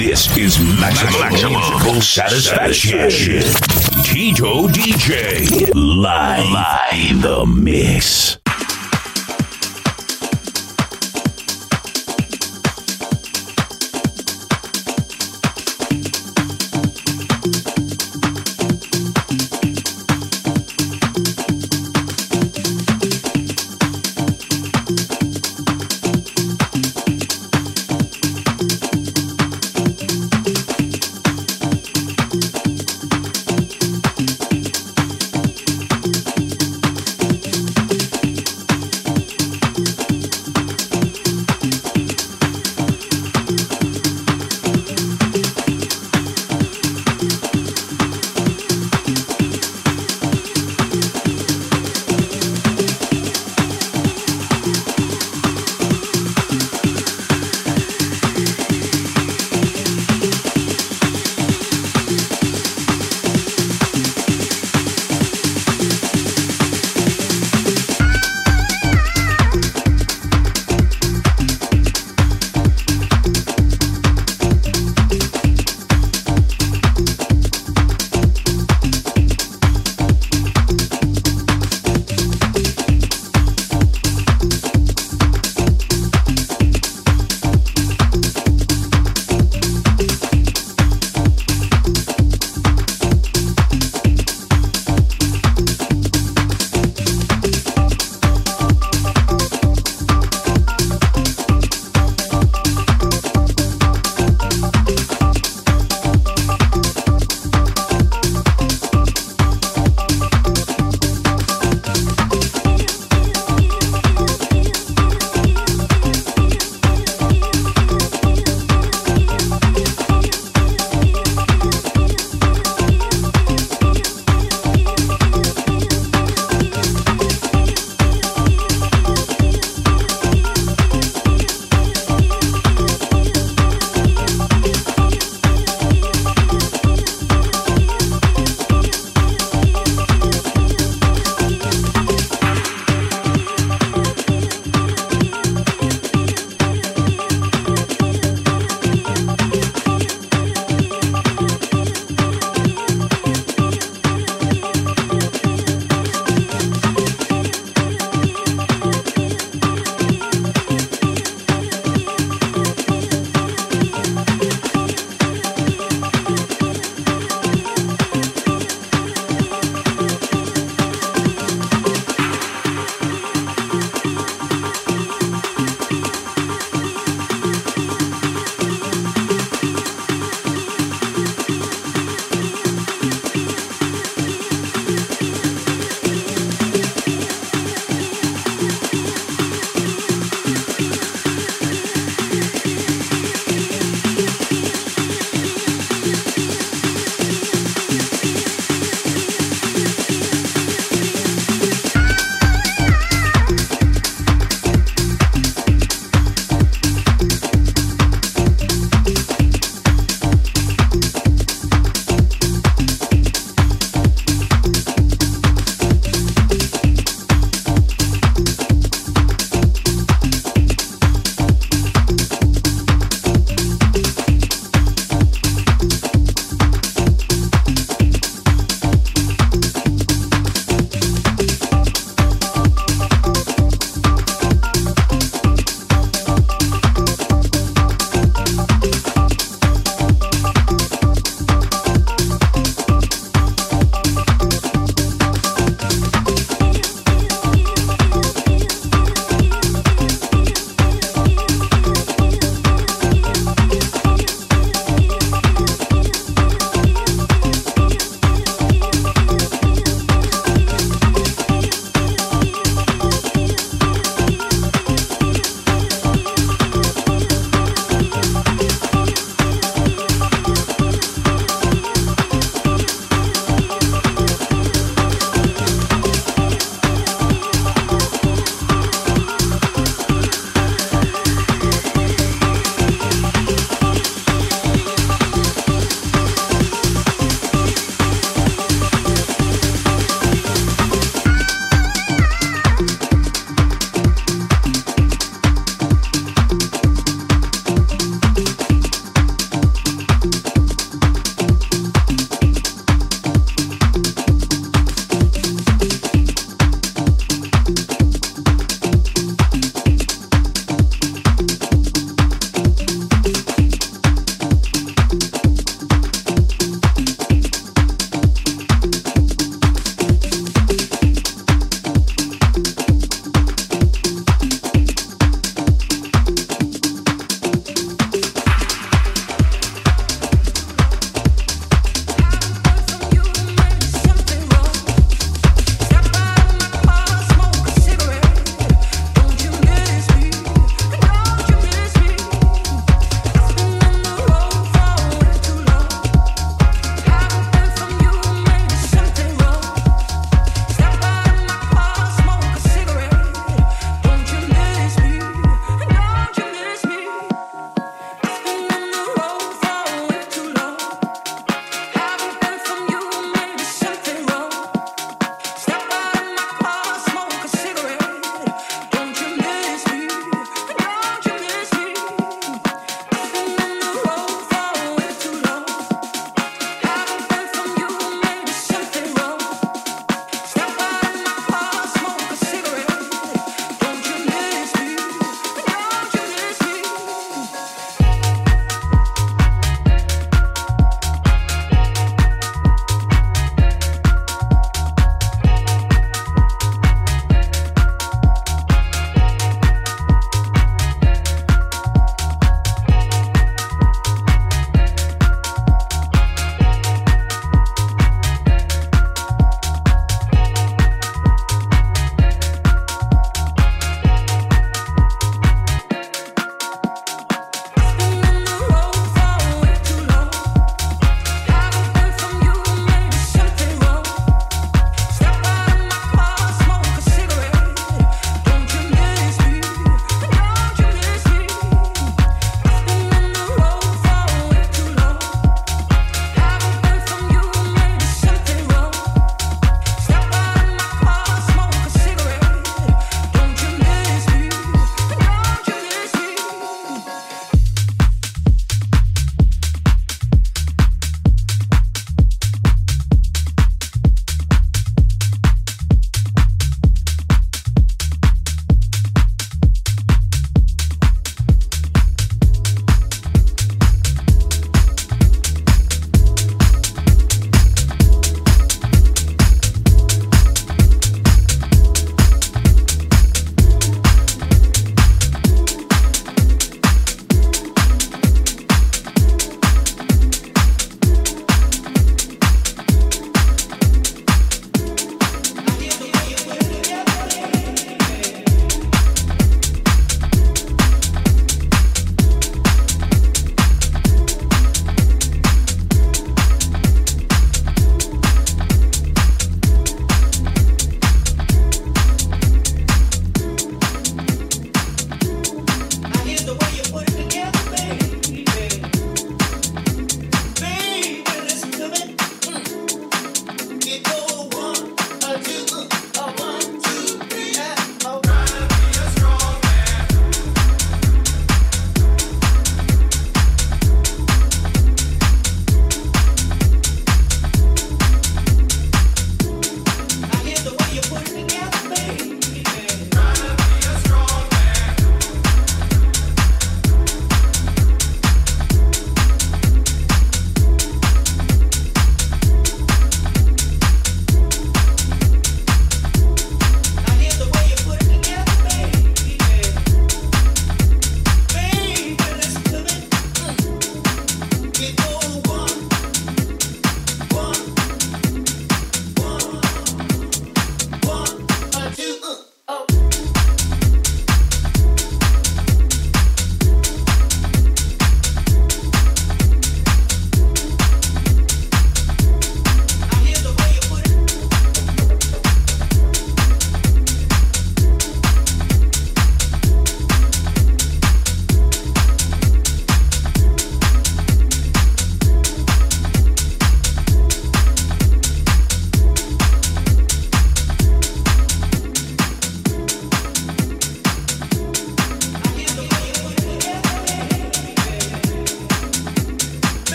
This is maximum, maximum satisfaction. Tito DJ live, live the mix.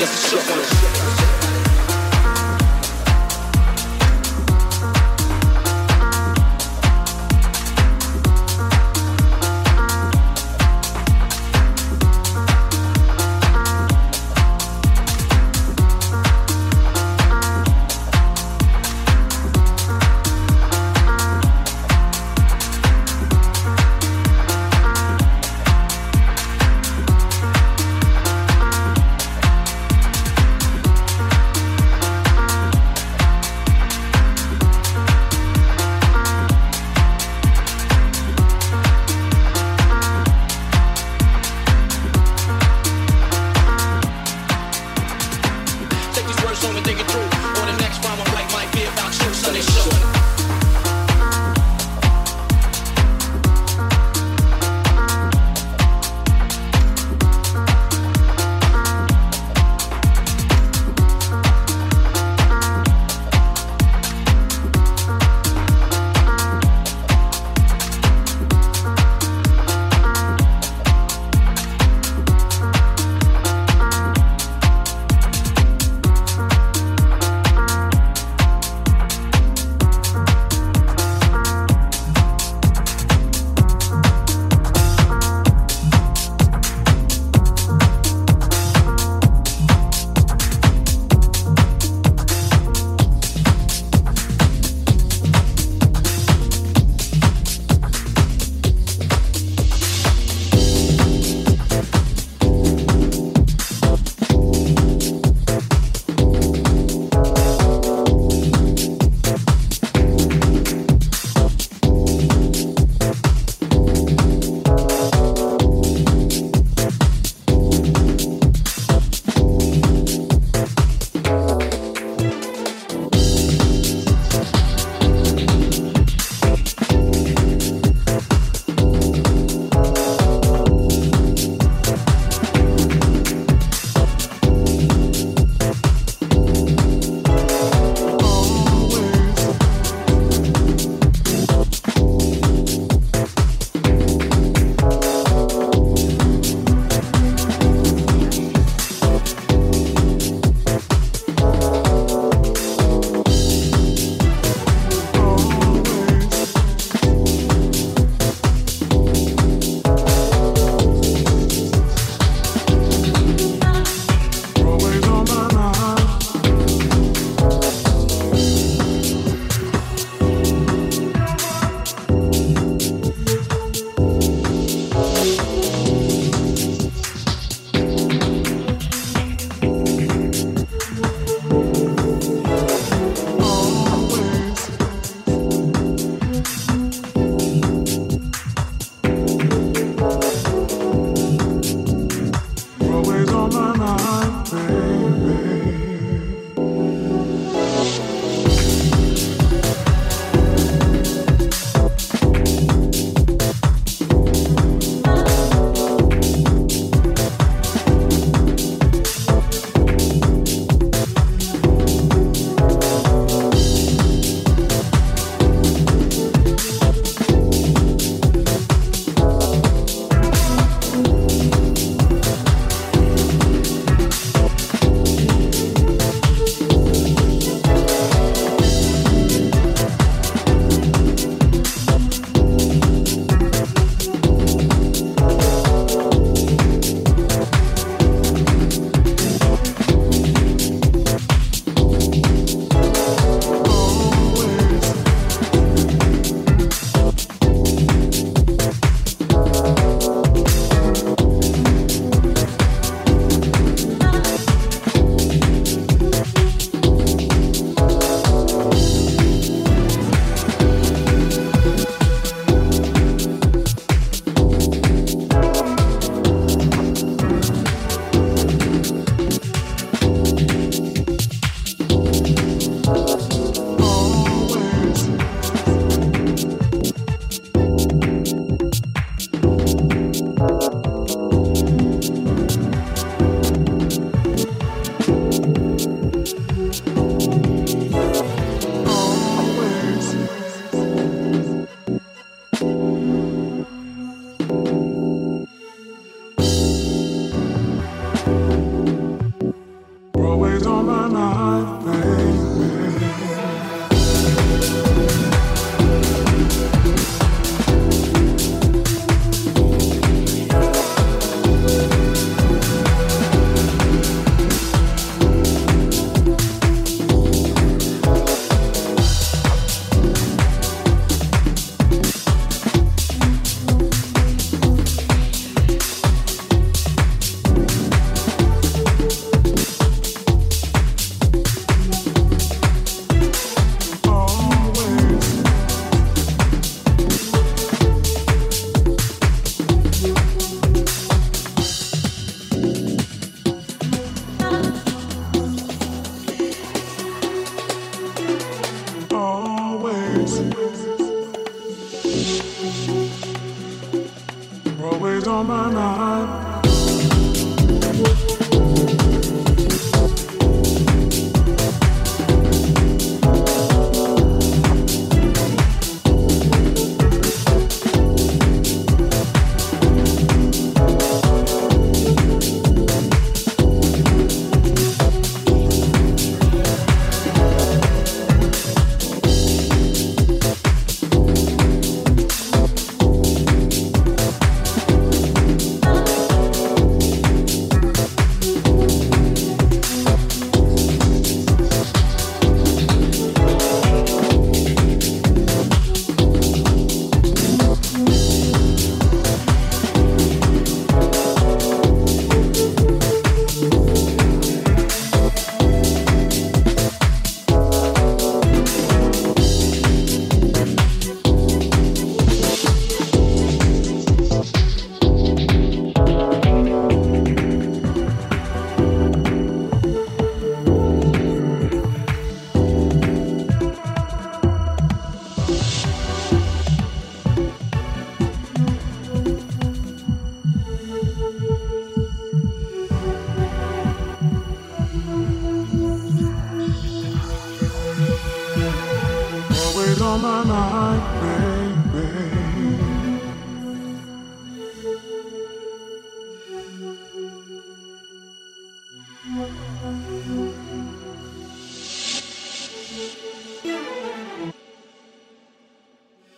Just shook one.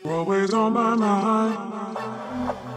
Always on my mind.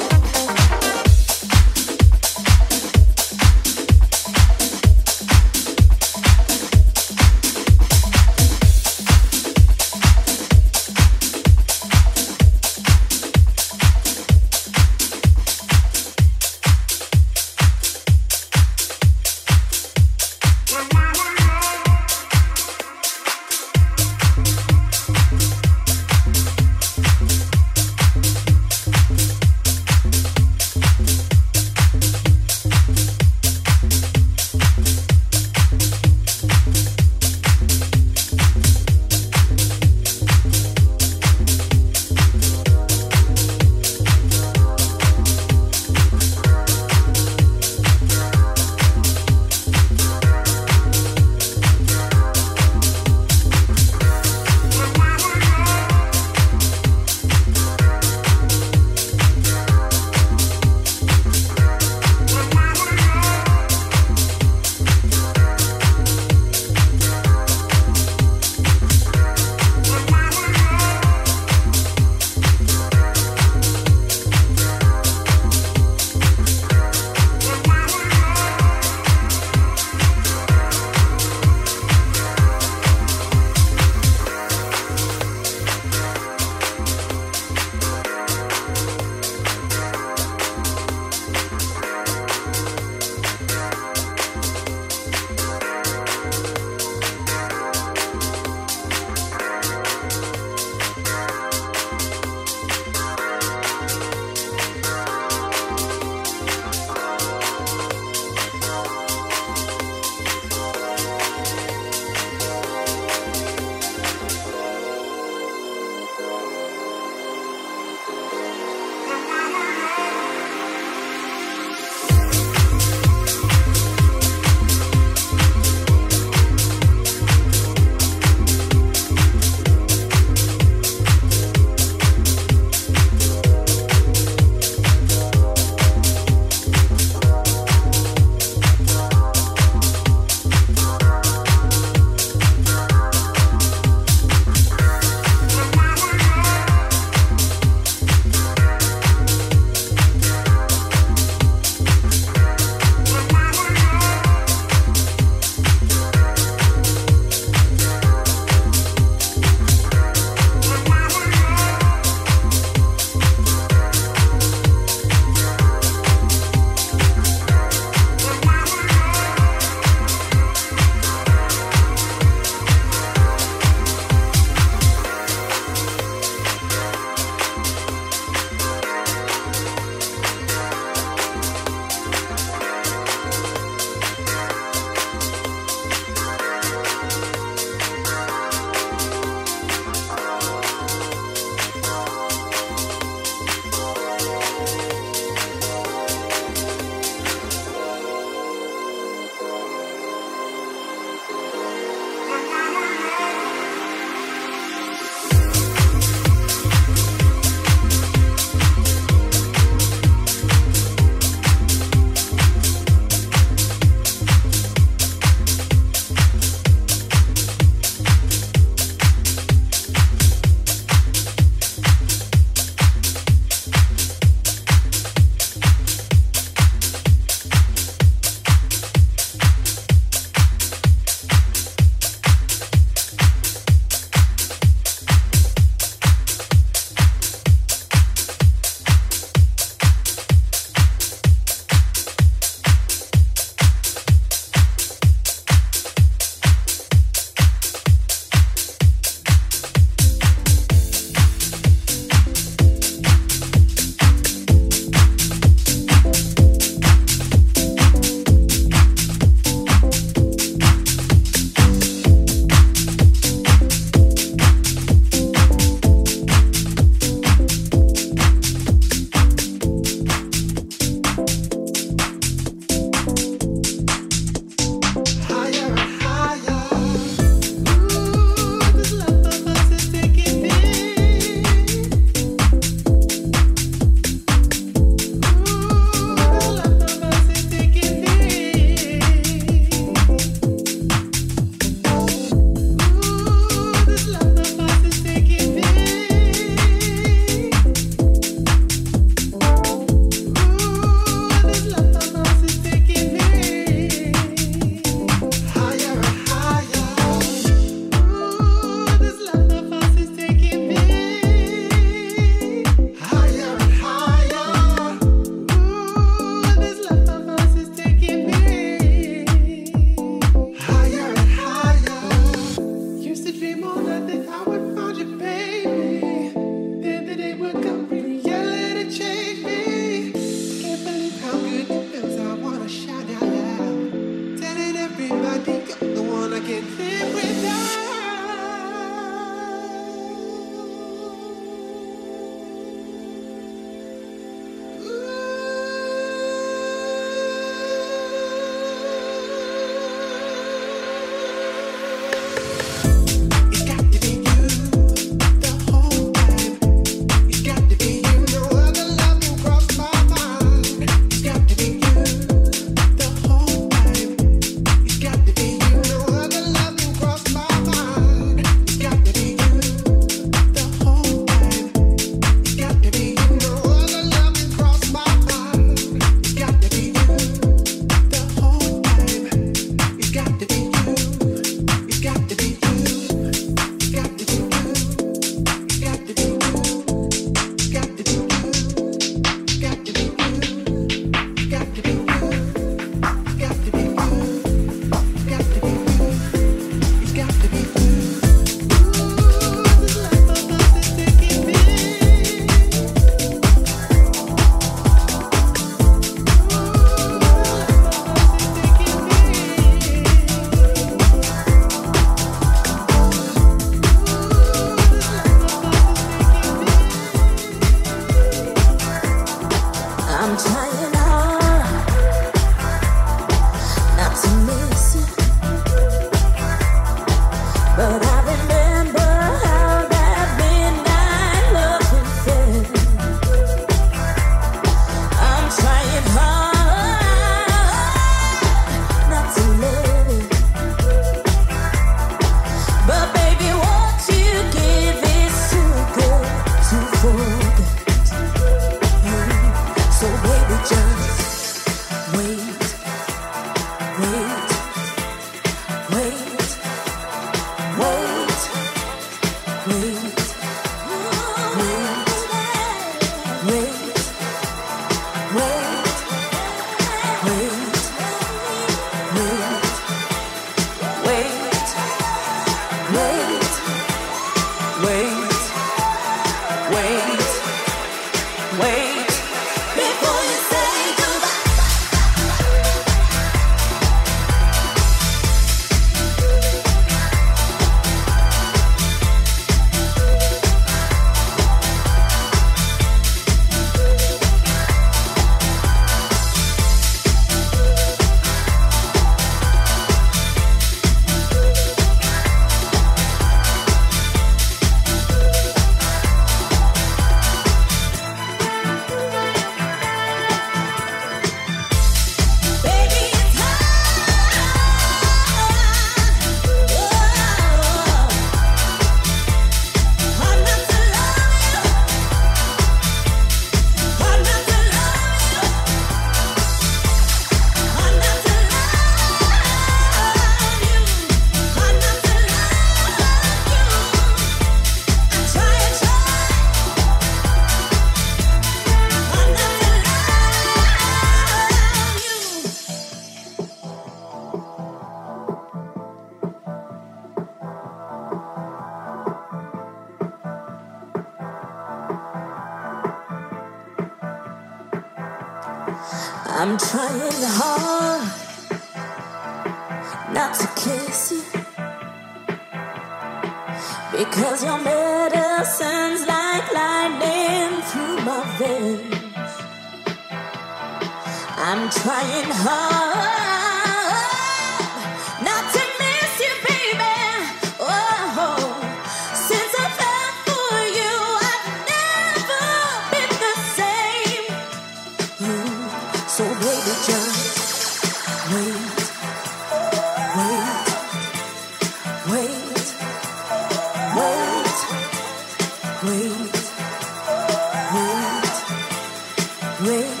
road